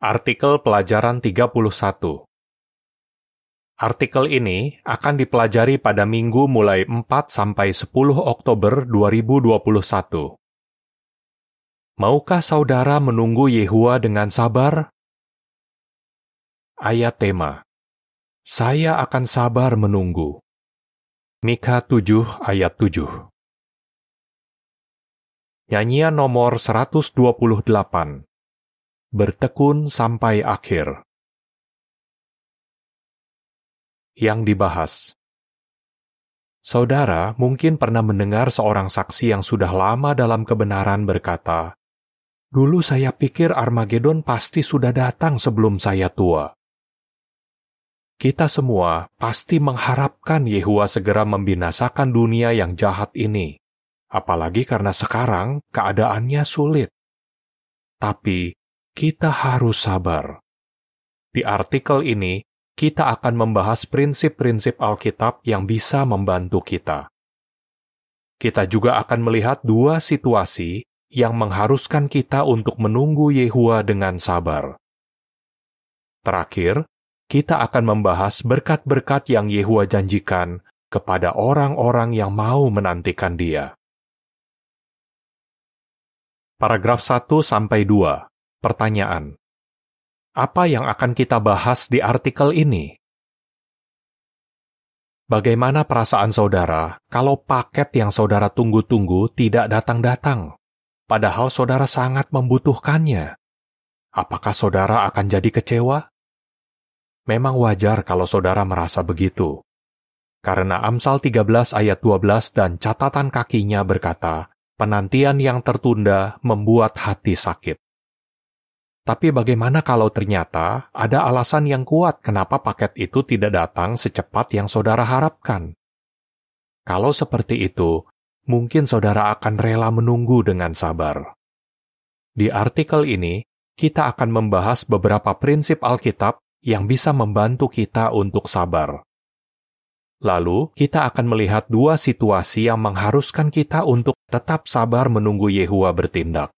Artikel pelajaran 31 Artikel ini akan dipelajari pada minggu mulai 4 sampai 10 Oktober 2021. Maukah saudara menunggu Yehua dengan sabar? Ayat tema Saya akan sabar menunggu. Mika 7 ayat 7 Nyanyian nomor 128 Bertekun sampai akhir Yang dibahas Saudara mungkin pernah mendengar seorang saksi yang sudah lama dalam kebenaran berkata, Dulu saya pikir Armageddon pasti sudah datang sebelum saya tua. Kita semua pasti mengharapkan Yehua segera membinasakan dunia yang jahat ini, apalagi karena sekarang keadaannya sulit. Tapi kita harus sabar. Di artikel ini, kita akan membahas prinsip-prinsip Alkitab yang bisa membantu kita. Kita juga akan melihat dua situasi yang mengharuskan kita untuk menunggu Yehua dengan sabar. Terakhir, kita akan membahas berkat-berkat yang Yehua janjikan kepada orang-orang yang mau menantikan dia. Paragraf 1 sampai 2. Pertanyaan. Apa yang akan kita bahas di artikel ini? Bagaimana perasaan saudara kalau paket yang saudara tunggu-tunggu tidak datang-datang, padahal saudara sangat membutuhkannya? Apakah saudara akan jadi kecewa? Memang wajar kalau saudara merasa begitu. Karena Amsal 13 ayat 12 dan catatan kakinya berkata, penantian yang tertunda membuat hati sakit. Tapi bagaimana kalau ternyata ada alasan yang kuat kenapa paket itu tidak datang secepat yang saudara harapkan? Kalau seperti itu, mungkin saudara akan rela menunggu dengan sabar. Di artikel ini, kita akan membahas beberapa prinsip Alkitab yang bisa membantu kita untuk sabar. Lalu, kita akan melihat dua situasi yang mengharuskan kita untuk tetap sabar menunggu Yehua bertindak.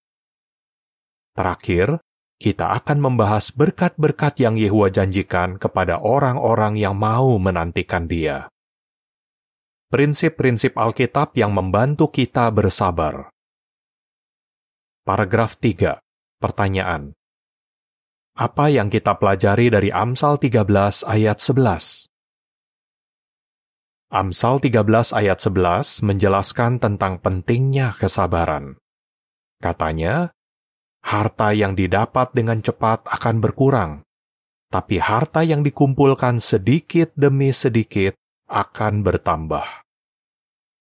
Terakhir, kita akan membahas berkat-berkat yang Yehua janjikan kepada orang-orang yang mau menantikan Dia. Prinsip-prinsip Alkitab yang membantu kita bersabar. Paragraf 3. Pertanyaan apa yang kita pelajari dari Amsal 13 ayat 11? Amsal 13 ayat 11 menjelaskan tentang pentingnya kesabaran. Katanya, harta yang didapat dengan cepat akan berkurang, tapi harta yang dikumpulkan sedikit demi sedikit akan bertambah.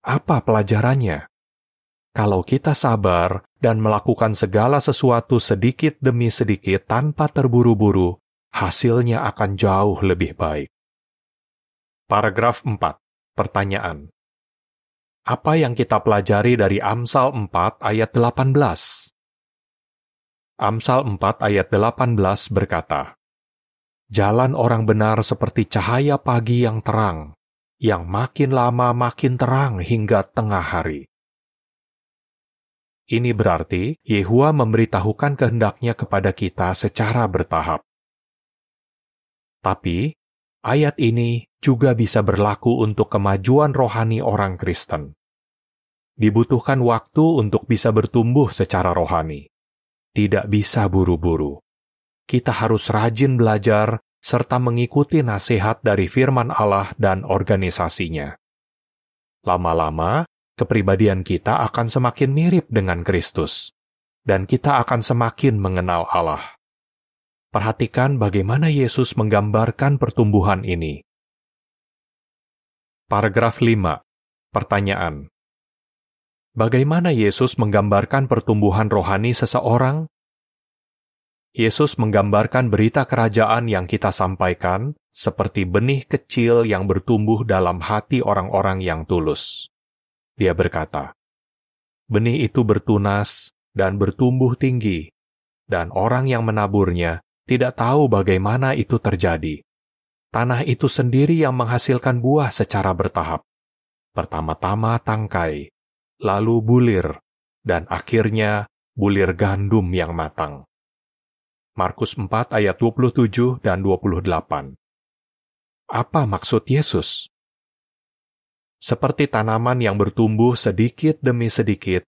Apa pelajarannya? Kalau kita sabar dan melakukan segala sesuatu sedikit demi sedikit tanpa terburu-buru, hasilnya akan jauh lebih baik. Paragraf 4. Pertanyaan. Apa yang kita pelajari dari Amsal 4 ayat 18? Amsal 4 ayat 18 berkata, Jalan orang benar seperti cahaya pagi yang terang, yang makin lama makin terang hingga tengah hari. Ini berarti Yehua memberitahukan kehendaknya kepada kita secara bertahap. Tapi, ayat ini juga bisa berlaku untuk kemajuan rohani orang Kristen. Dibutuhkan waktu untuk bisa bertumbuh secara rohani. Tidak bisa buru-buru. Kita harus rajin belajar serta mengikuti nasihat dari firman Allah dan organisasinya. Lama-lama, kepribadian kita akan semakin mirip dengan Kristus, dan kita akan semakin mengenal Allah. Perhatikan bagaimana Yesus menggambarkan pertumbuhan ini. Paragraf 5. Pertanyaan. Bagaimana Yesus menggambarkan pertumbuhan rohani seseorang? Yesus menggambarkan berita kerajaan yang kita sampaikan seperti benih kecil yang bertumbuh dalam hati orang-orang yang tulus. Dia berkata, Benih itu bertunas dan bertumbuh tinggi, dan orang yang menaburnya tidak tahu bagaimana itu terjadi. Tanah itu sendiri yang menghasilkan buah secara bertahap. Pertama-tama tangkai, lalu bulir, dan akhirnya bulir gandum yang matang. Markus 4 ayat 27 dan 28. Apa maksud Yesus? Seperti tanaman yang bertumbuh sedikit demi sedikit,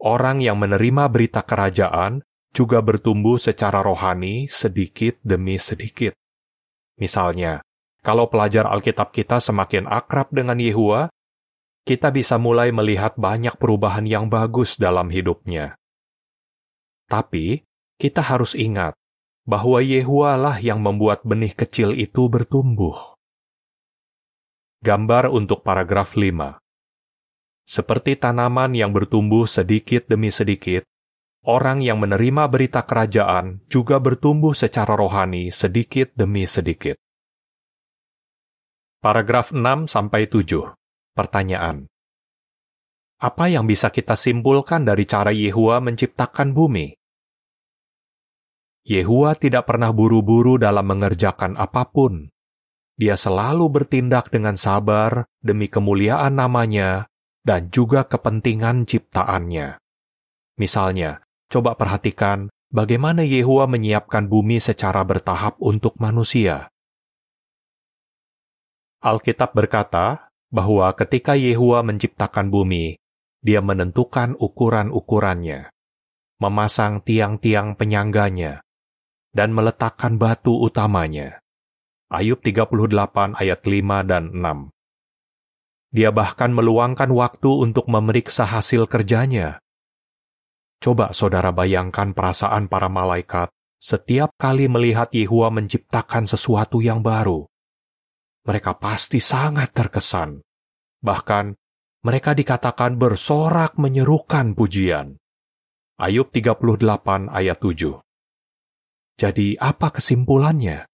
orang yang menerima berita kerajaan juga bertumbuh secara rohani sedikit demi sedikit. Misalnya, kalau pelajar Alkitab kita semakin akrab dengan Yehua, kita bisa mulai melihat banyak perubahan yang bagus dalam hidupnya. Tapi, kita harus ingat bahwa Yehua lah yang membuat benih kecil itu bertumbuh. Gambar untuk paragraf 5 Seperti tanaman yang bertumbuh sedikit demi sedikit, orang yang menerima berita kerajaan juga bertumbuh secara rohani sedikit demi sedikit. Paragraf 6 7. Pertanyaan. Apa yang bisa kita simpulkan dari cara Yehua menciptakan bumi? Yehua tidak pernah buru-buru dalam mengerjakan apa pun. Dia selalu bertindak dengan sabar demi kemuliaan namanya dan juga kepentingan ciptaannya. Misalnya, coba perhatikan bagaimana Yehua menyiapkan bumi secara bertahap untuk manusia. Alkitab berkata bahwa ketika Yehua menciptakan bumi, dia menentukan ukuran-ukurannya, memasang tiang-tiang penyangganya, dan meletakkan batu utamanya. Ayub 38 ayat 5 dan 6. Dia bahkan meluangkan waktu untuk memeriksa hasil kerjanya. Coba saudara bayangkan perasaan para malaikat setiap kali melihat Yehua menciptakan sesuatu yang baru. Mereka pasti sangat terkesan. Bahkan, mereka dikatakan bersorak menyerukan pujian. Ayub 38 ayat 7 jadi apa kesimpulannya?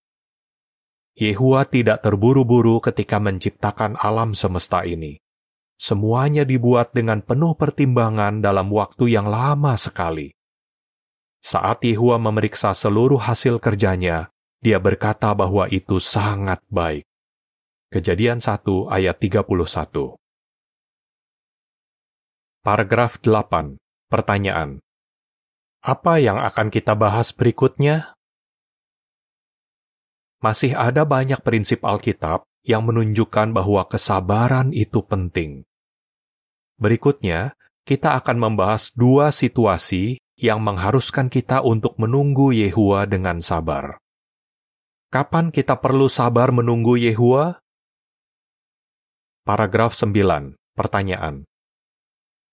Yehua tidak terburu-buru ketika menciptakan alam semesta ini. Semuanya dibuat dengan penuh pertimbangan dalam waktu yang lama sekali. Saat Yehua memeriksa seluruh hasil kerjanya, dia berkata bahwa itu sangat baik. Kejadian 1 ayat 31 Paragraf 8. Pertanyaan. Apa yang akan kita bahas berikutnya? Masih ada banyak prinsip Alkitab yang menunjukkan bahwa kesabaran itu penting. Berikutnya, kita akan membahas dua situasi yang mengharuskan kita untuk menunggu Yehua dengan sabar. Kapan kita perlu sabar menunggu Yehua? Paragraf 9. Pertanyaan.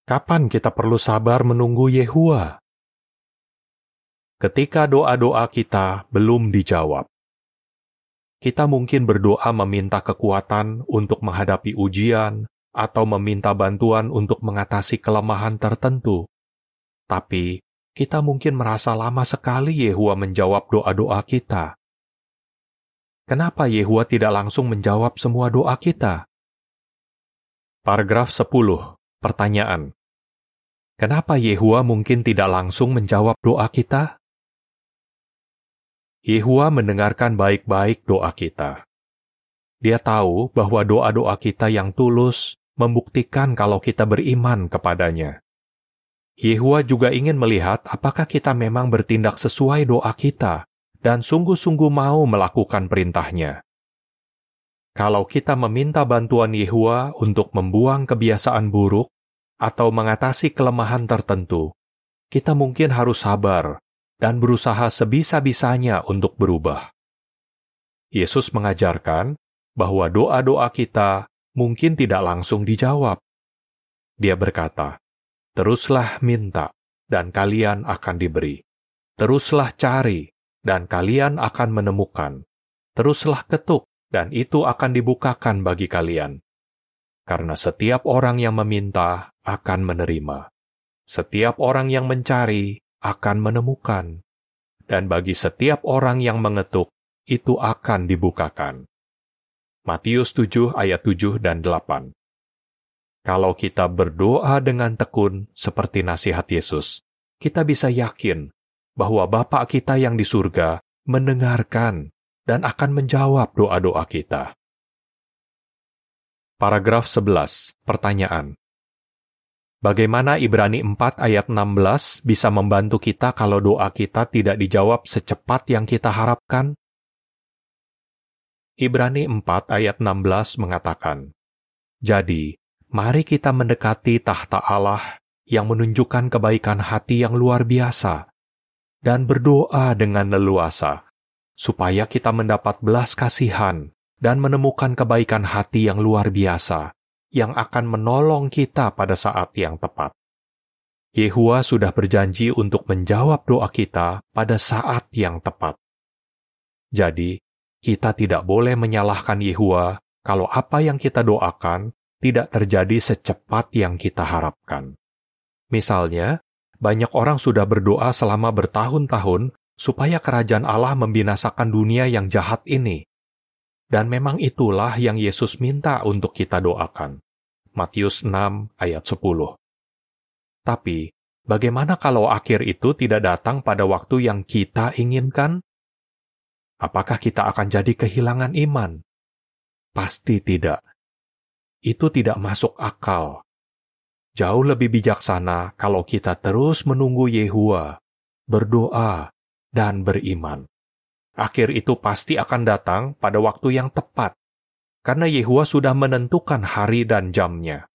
Kapan kita perlu sabar menunggu Yehua? ketika doa-doa kita belum dijawab. Kita mungkin berdoa meminta kekuatan untuk menghadapi ujian atau meminta bantuan untuk mengatasi kelemahan tertentu. Tapi, kita mungkin merasa lama sekali Yehua menjawab doa-doa kita. Kenapa Yehua tidak langsung menjawab semua doa kita? Paragraf 10. Pertanyaan. Kenapa Yehua mungkin tidak langsung menjawab doa kita? Yehua mendengarkan baik-baik doa kita. Dia tahu bahwa doa-doa kita yang tulus membuktikan kalau kita beriman kepadanya. Yehua juga ingin melihat apakah kita memang bertindak sesuai doa kita dan sungguh-sungguh mau melakukan perintahnya. Kalau kita meminta bantuan Yehua untuk membuang kebiasaan buruk atau mengatasi kelemahan tertentu, kita mungkin harus sabar dan berusaha sebisa-bisanya untuk berubah. Yesus mengajarkan bahwa doa-doa kita mungkin tidak langsung dijawab. Dia berkata, "Teruslah minta, dan kalian akan diberi. Teruslah cari, dan kalian akan menemukan. Teruslah ketuk, dan itu akan dibukakan bagi kalian." Karena setiap orang yang meminta akan menerima. Setiap orang yang mencari akan menemukan, dan bagi setiap orang yang mengetuk, itu akan dibukakan. Matius 7 ayat 7 dan 8 Kalau kita berdoa dengan tekun seperti nasihat Yesus, kita bisa yakin bahwa Bapa kita yang di surga mendengarkan dan akan menjawab doa-doa kita. Paragraf 11. Pertanyaan. Bagaimana Ibrani 4 ayat 16 bisa membantu kita kalau doa kita tidak dijawab secepat yang kita harapkan? Ibrani 4 ayat 16 mengatakan, Jadi, mari kita mendekati tahta Allah yang menunjukkan kebaikan hati yang luar biasa, dan berdoa dengan leluasa, supaya kita mendapat belas kasihan dan menemukan kebaikan hati yang luar biasa, yang akan menolong kita pada saat yang tepat. Yehua sudah berjanji untuk menjawab doa kita pada saat yang tepat. Jadi, kita tidak boleh menyalahkan Yehua kalau apa yang kita doakan tidak terjadi secepat yang kita harapkan. Misalnya, banyak orang sudah berdoa selama bertahun-tahun supaya kerajaan Allah membinasakan dunia yang jahat ini. Dan memang itulah yang Yesus minta untuk kita doakan. Matius 6 ayat 10. Tapi, bagaimana kalau akhir itu tidak datang pada waktu yang kita inginkan? Apakah kita akan jadi kehilangan iman? Pasti tidak. Itu tidak masuk akal. Jauh lebih bijaksana kalau kita terus menunggu Yehua, berdoa, dan beriman akhir itu pasti akan datang pada waktu yang tepat, karena Yehua sudah menentukan hari dan jamnya.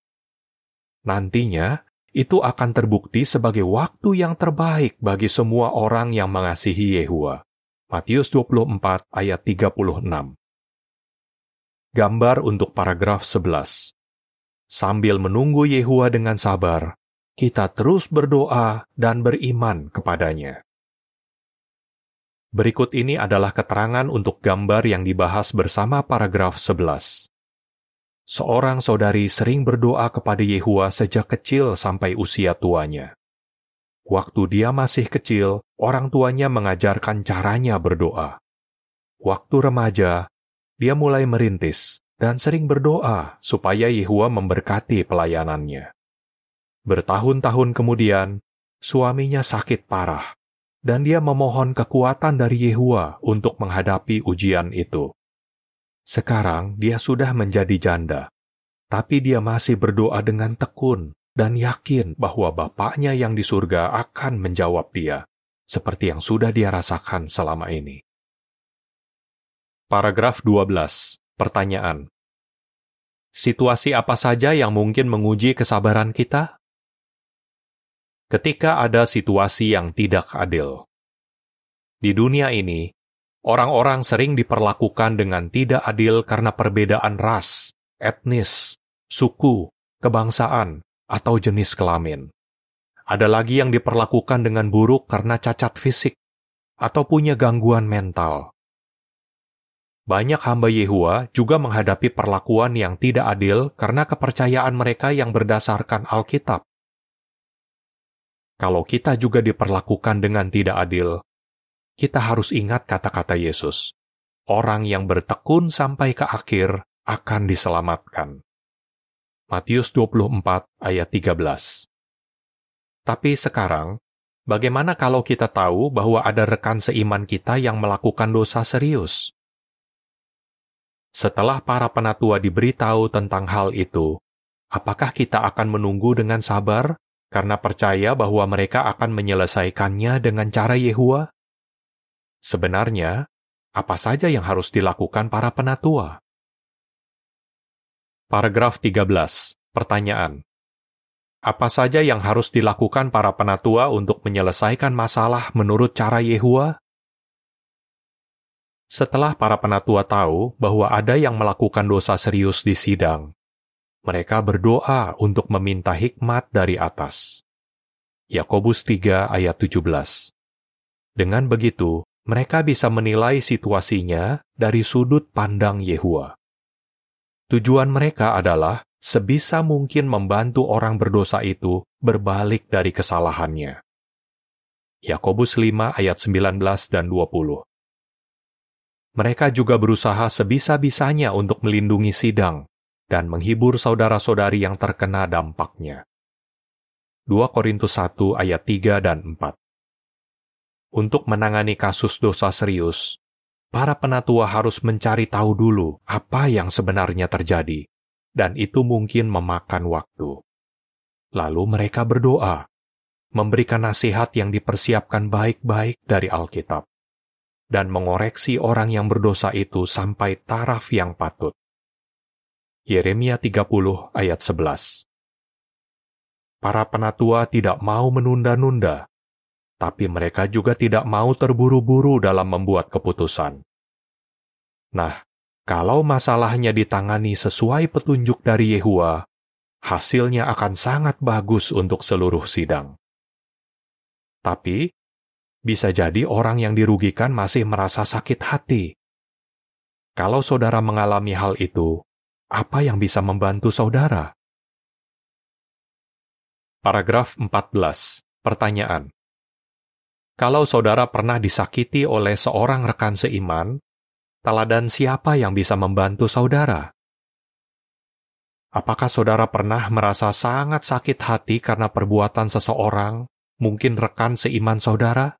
Nantinya, itu akan terbukti sebagai waktu yang terbaik bagi semua orang yang mengasihi Yehua. Matius 24 ayat 36 Gambar untuk paragraf 11 Sambil menunggu Yehua dengan sabar, kita terus berdoa dan beriman kepadanya. Berikut ini adalah keterangan untuk gambar yang dibahas bersama paragraf 11. Seorang saudari sering berdoa kepada Yehua sejak kecil sampai usia tuanya. Waktu dia masih kecil, orang tuanya mengajarkan caranya berdoa. Waktu remaja, dia mulai merintis dan sering berdoa supaya Yehua memberkati pelayanannya. Bertahun-tahun kemudian, suaminya sakit parah dan dia memohon kekuatan dari Yehua untuk menghadapi ujian itu. Sekarang dia sudah menjadi janda, tapi dia masih berdoa dengan tekun dan yakin bahwa Bapaknya yang di surga akan menjawab dia, seperti yang sudah dia rasakan selama ini. Paragraf 12. Pertanyaan. Situasi apa saja yang mungkin menguji kesabaran kita? Ketika ada situasi yang tidak adil. Di dunia ini, orang-orang sering diperlakukan dengan tidak adil karena perbedaan ras, etnis, suku, kebangsaan, atau jenis kelamin. Ada lagi yang diperlakukan dengan buruk karena cacat fisik atau punya gangguan mental. Banyak hamba Yehua juga menghadapi perlakuan yang tidak adil karena kepercayaan mereka yang berdasarkan Alkitab kalau kita juga diperlakukan dengan tidak adil, kita harus ingat kata-kata Yesus. Orang yang bertekun sampai ke akhir akan diselamatkan. Matius 24 ayat 13 Tapi sekarang, bagaimana kalau kita tahu bahwa ada rekan seiman kita yang melakukan dosa serius? Setelah para penatua diberitahu tentang hal itu, apakah kita akan menunggu dengan sabar karena percaya bahwa mereka akan menyelesaikannya dengan cara Yehua? Sebenarnya, apa saja yang harus dilakukan para penatua? Paragraf 13. Pertanyaan. Apa saja yang harus dilakukan para penatua untuk menyelesaikan masalah menurut cara Yehua? Setelah para penatua tahu bahwa ada yang melakukan dosa serius di sidang, mereka berdoa untuk meminta hikmat dari atas. Yakobus 3 ayat 17 Dengan begitu, mereka bisa menilai situasinya dari sudut pandang Yehua. Tujuan mereka adalah sebisa mungkin membantu orang berdosa itu berbalik dari kesalahannya. Yakobus 5 ayat 19 dan 20 Mereka juga berusaha sebisa-bisanya untuk melindungi sidang dan menghibur saudara-saudari yang terkena dampaknya. 2 Korintus 1 ayat 3 dan 4 Untuk menangani kasus dosa serius, para penatua harus mencari tahu dulu apa yang sebenarnya terjadi, dan itu mungkin memakan waktu. Lalu mereka berdoa, memberikan nasihat yang dipersiapkan baik-baik dari Alkitab, dan mengoreksi orang yang berdosa itu sampai taraf yang patut. Yeremia 30 ayat 11 Para penatua tidak mau menunda-nunda, tapi mereka juga tidak mau terburu-buru dalam membuat keputusan. Nah, kalau masalahnya ditangani sesuai petunjuk dari Yehua, hasilnya akan sangat bagus untuk seluruh sidang. Tapi, bisa jadi orang yang dirugikan masih merasa sakit hati. Kalau saudara mengalami hal itu, apa yang bisa membantu saudara? Paragraf 14. Pertanyaan. Kalau saudara pernah disakiti oleh seorang rekan seiman, teladan siapa yang bisa membantu saudara? Apakah saudara pernah merasa sangat sakit hati karena perbuatan seseorang, mungkin rekan seiman saudara?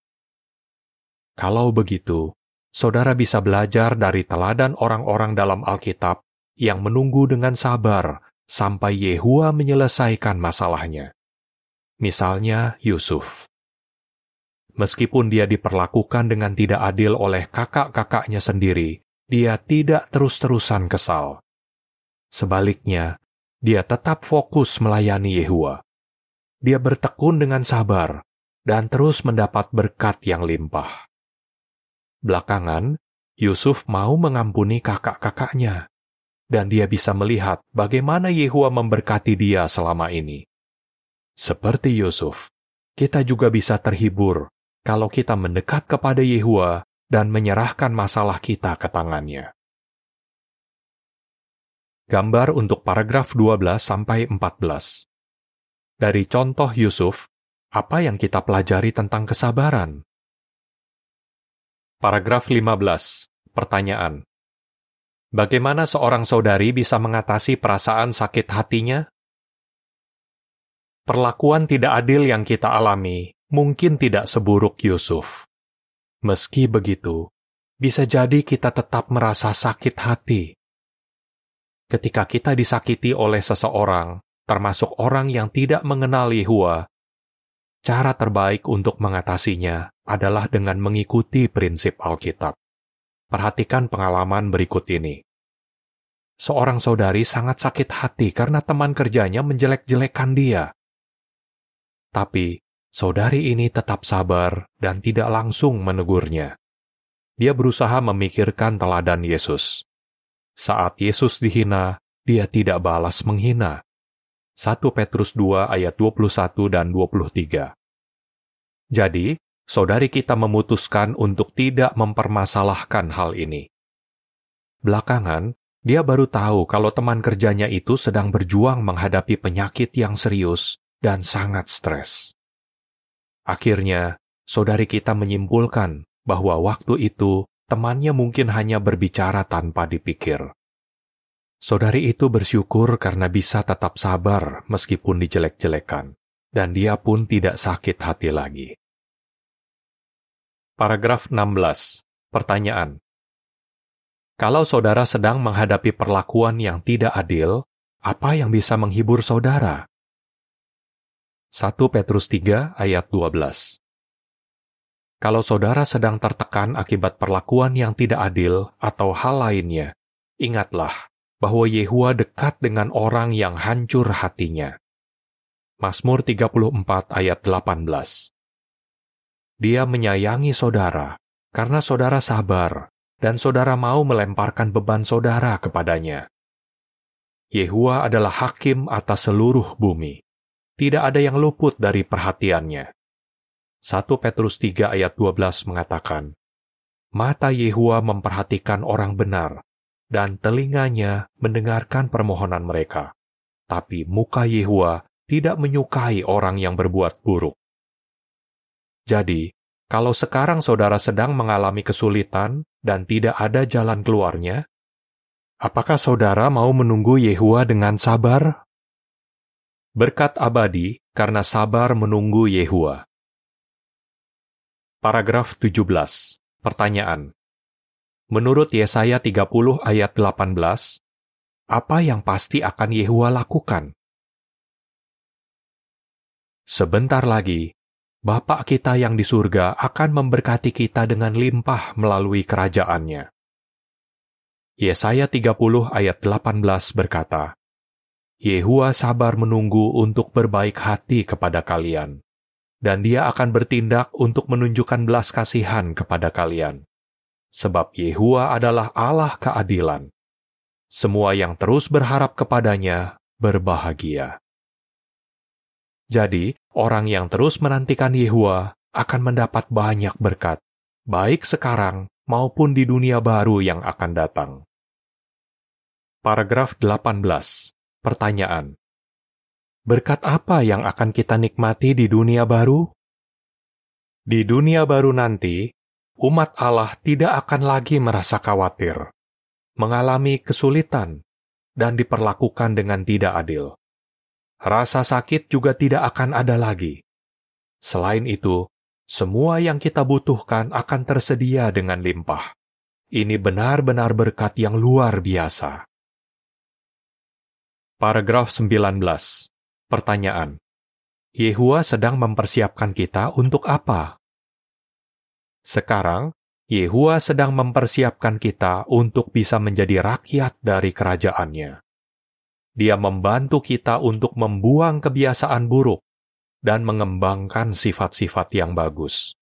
Kalau begitu, saudara bisa belajar dari teladan orang-orang dalam Alkitab yang menunggu dengan sabar sampai Yehua menyelesaikan masalahnya. Misalnya Yusuf meskipun dia diperlakukan dengan tidak adil oleh kakak-kakaknya sendiri, dia tidak terus-terusan kesal. Sebaliknya, dia tetap fokus melayani Yehua. Dia bertekun dengan sabar dan terus mendapat berkat yang limpah. Belakangan, Yusuf mau mengampuni kakak-kakaknya, dan dia bisa melihat bagaimana Yehua memberkati dia selama ini. Seperti Yusuf, kita juga bisa terhibur kalau kita mendekat kepada Yehua dan menyerahkan masalah kita ke tangannya. Gambar untuk paragraf 12 sampai 14. Dari contoh Yusuf, apa yang kita pelajari tentang kesabaran? Paragraf 15. Pertanyaan. Bagaimana seorang saudari bisa mengatasi perasaan sakit hatinya? Perlakuan tidak adil yang kita alami mungkin tidak seburuk Yusuf. Meski begitu, bisa jadi kita tetap merasa sakit hati. Ketika kita disakiti oleh seseorang, termasuk orang yang tidak mengenal Yehua, cara terbaik untuk mengatasinya adalah dengan mengikuti prinsip Alkitab. Perhatikan pengalaman berikut ini. Seorang saudari sangat sakit hati karena teman kerjanya menjelek-jelekan dia. Tapi saudari ini tetap sabar dan tidak langsung menegurnya. Dia berusaha memikirkan teladan Yesus. Saat Yesus dihina, dia tidak balas menghina. 1 Petrus 2 ayat 21 dan 23. Jadi, saudari kita memutuskan untuk tidak mempermasalahkan hal ini. Belakangan, dia baru tahu kalau teman kerjanya itu sedang berjuang menghadapi penyakit yang serius dan sangat stres. Akhirnya, saudari kita menyimpulkan bahwa waktu itu temannya mungkin hanya berbicara tanpa dipikir. Saudari itu bersyukur karena bisa tetap sabar meskipun dijelek-jelekan, dan dia pun tidak sakit hati lagi. Paragraf 16. Pertanyaan. Kalau saudara sedang menghadapi perlakuan yang tidak adil, apa yang bisa menghibur saudara? 1 Petrus 3 ayat 12 Kalau saudara sedang tertekan akibat perlakuan yang tidak adil atau hal lainnya, ingatlah bahwa Yehua dekat dengan orang yang hancur hatinya. Mazmur 34 ayat 18 Dia menyayangi saudara karena saudara sabar dan saudara mau melemparkan beban saudara kepadanya. Yehua adalah hakim atas seluruh bumi tidak ada yang luput dari perhatiannya. 1 Petrus 3 ayat 12 mengatakan, Mata Yehua memperhatikan orang benar, dan telinganya mendengarkan permohonan mereka. Tapi muka Yehua tidak menyukai orang yang berbuat buruk. Jadi, kalau sekarang saudara sedang mengalami kesulitan dan tidak ada jalan keluarnya, apakah saudara mau menunggu Yehua dengan sabar Berkat abadi karena sabar menunggu Yehua. Paragraf 17. Pertanyaan. Menurut Yesaya 30 ayat 18, apa yang pasti akan Yehua lakukan? Sebentar lagi, Bapa kita yang di surga akan memberkati kita dengan limpah melalui kerajaannya. Yesaya 30 ayat 18 berkata, Yehua sabar menunggu untuk berbaik hati kepada kalian, dan dia akan bertindak untuk menunjukkan belas kasihan kepada kalian. Sebab Yehua adalah Allah keadilan. Semua yang terus berharap kepadanya berbahagia. Jadi, orang yang terus menantikan Yehua akan mendapat banyak berkat, baik sekarang maupun di dunia baru yang akan datang. Paragraf 18. Pertanyaan. Berkat apa yang akan kita nikmati di dunia baru? Di dunia baru nanti, umat Allah tidak akan lagi merasa khawatir, mengalami kesulitan, dan diperlakukan dengan tidak adil rasa sakit juga tidak akan ada lagi. Selain itu, semua yang kita butuhkan akan tersedia dengan limpah. Ini benar-benar berkat yang luar biasa. Paragraf 19. Pertanyaan. Yehua sedang mempersiapkan kita untuk apa? Sekarang, Yehua sedang mempersiapkan kita untuk bisa menjadi rakyat dari kerajaannya. Dia membantu kita untuk membuang kebiasaan buruk dan mengembangkan sifat-sifat yang bagus.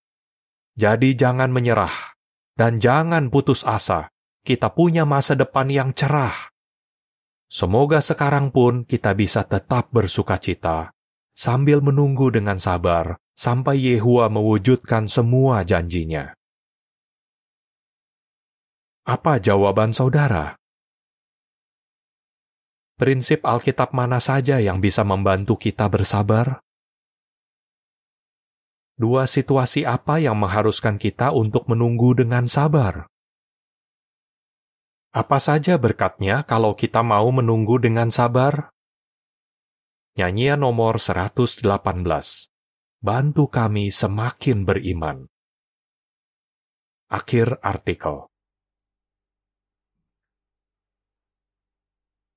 Jadi jangan menyerah dan jangan putus asa. Kita punya masa depan yang cerah. Semoga sekarang pun kita bisa tetap bersuka cita sambil menunggu dengan sabar sampai Yehua mewujudkan semua janjinya. Apa jawaban saudara? Prinsip Alkitab mana saja yang bisa membantu kita bersabar? Dua situasi apa yang mengharuskan kita untuk menunggu dengan sabar? Apa saja berkatnya kalau kita mau menunggu dengan sabar? Nyanyian nomor 118. Bantu kami semakin beriman. Akhir artikel.